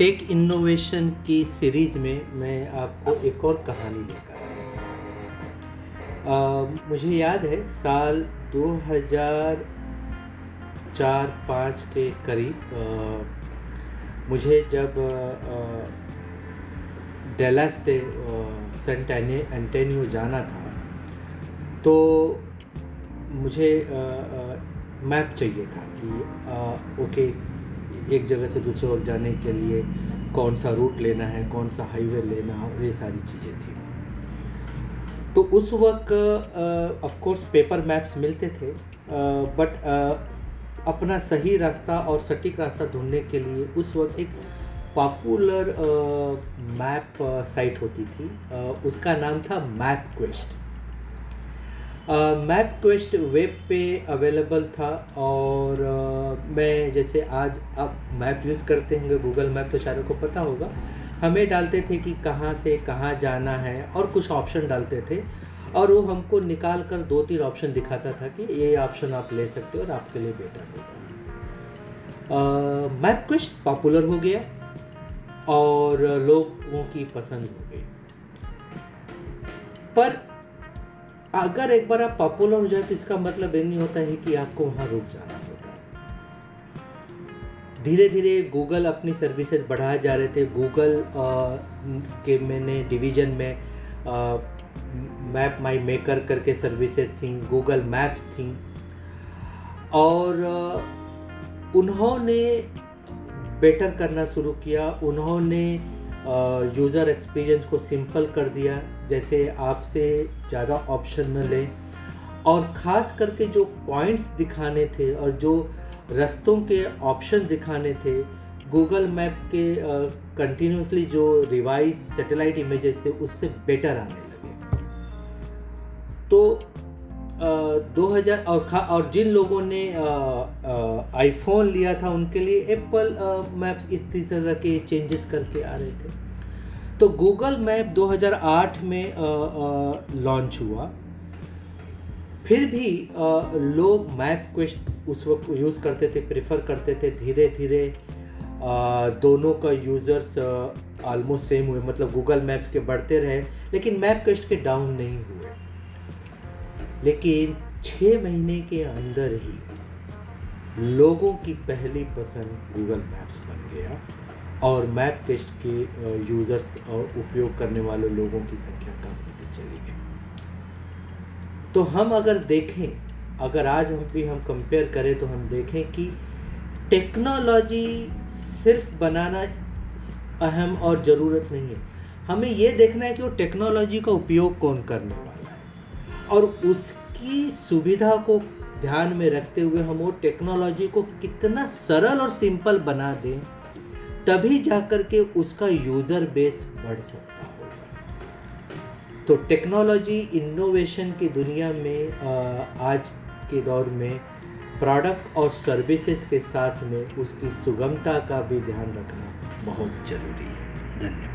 Tech innovation की series में मैं आपको एक और कहानी लेकर आया मुझे याद है साल 2004-5 के करीब मुझे जब डेलास से सेंट एंटेनियो जाना था तो मुझे मैप चाहिए था कि आ, ओके एक जगह से दूसरे वक्त जाने के लिए कौन सा रूट लेना है कौन सा हाईवे लेना और ये सारी चीज़ें थी। तो उस वक्त ऑफ़ कोर्स पेपर मैप्स मिलते थे बट अपना सही रास्ता और सटीक रास्ता ढूँढने के लिए उस वक्त एक पॉपुलर मैप साइट होती थी। उसका नाम था MapQuest MapQuest web पे अवेलेबल था और uh, मैं जैसे आज आप मैप यूज़ करते होंगे गूगल मैप तो शायद को पता होगा। हमें डालते थे कि कहाँ से कहाँ जाना है और कुछ ऑप्शन डालते थे। और वो हमको निकाल कर दो तीन ऑप्शन दिखाता था कि ये ऑप्शन आप ले सकते हो और आपके लिए बेटर होगा। मैप क्वेस्ट पॉपुलर हो गया और लोगों की पसंद हो गई। पर अगर एक बार आप पॉपुलर हो जाए तो इसका मतलब ये नहीं होता है कि आपको वहाँ रुक जाना होता धीरे धीरे गूगल अपनी सर्विसेज़ बढ़ाए जा रहे थे। गूगल के मैंने डिवीज़न में मैप माई मेकर करके सर्विसेज़ थी गूगल मैप्स थी। और उन्होंने बेटर करना शुरू किया। उन्होंने यूज़र एक्सपीरियंस को सिंपल कर दिया, जैसे आपसे ज़्यादा ऑप्शन न लें। और ख़ास करके जो पॉइंट्स दिखाने थे और जो रस्तों के ऑप्शन दिखाने थे। गूगल मैप के कंटिन्यूसली जो रिवाइज सैटेलाइट इमेजेस से उससे बेटर आने लगे। तो दो हज़ार, और खा, और जिन लोगों ने आईफोन लिया था, उनके लिए एप्पल मैप्स इस तरह के चेंजेस करके आ रहे थे। तो गूगल मैप 2008 में लॉन्च हुआ। फिर भी लोग मैप क्वेस्ट उस वक्त यूज़ करते थे प्रेफर करते थे धीरे धीरे दोनों का यूज़र्स ऑलमोस्ट सेम हुए। मतलब गूगल मैप्स के बढ़ते रहे, लेकिन मैप क्वेस्ट के डाउन नहीं हुए। लेकिन छः महीने के अंदर ही लोगों की पहली पसंद गूगल मैप्स बन गया और मैप टेस्ट के यूज़र्स और उपयोग करने वाले लोगों की संख्या कम होती चली गई। तो हम अगर देखें, अगर आज हम भी हम कंपेयर करें तो हम देखें कि टेक्नोलॉजी सिर्फ़ बनाना अहम और ज़रूरत नहीं है। हमें ये देखना है कि वो टेक्नोलॉजी का उपयोग कौन करने वाला है और उसकी सुविधा को ध्यान में रखते हुए हम वो टेक्नोलॉजी को कितना सरल और सिंपल बना दें, तभी जाकर के उसका यूज़र बेस बढ़ सकता होगा तो टेक्नोलॉजी इनोवेशन की दुनिया में आज के दौर में प्रोडक्ट और सर्विसेज़ के साथ में उसकी सुगमता का भी ध्यान रखना बहुत ज़रूरी है। धन्यवाद।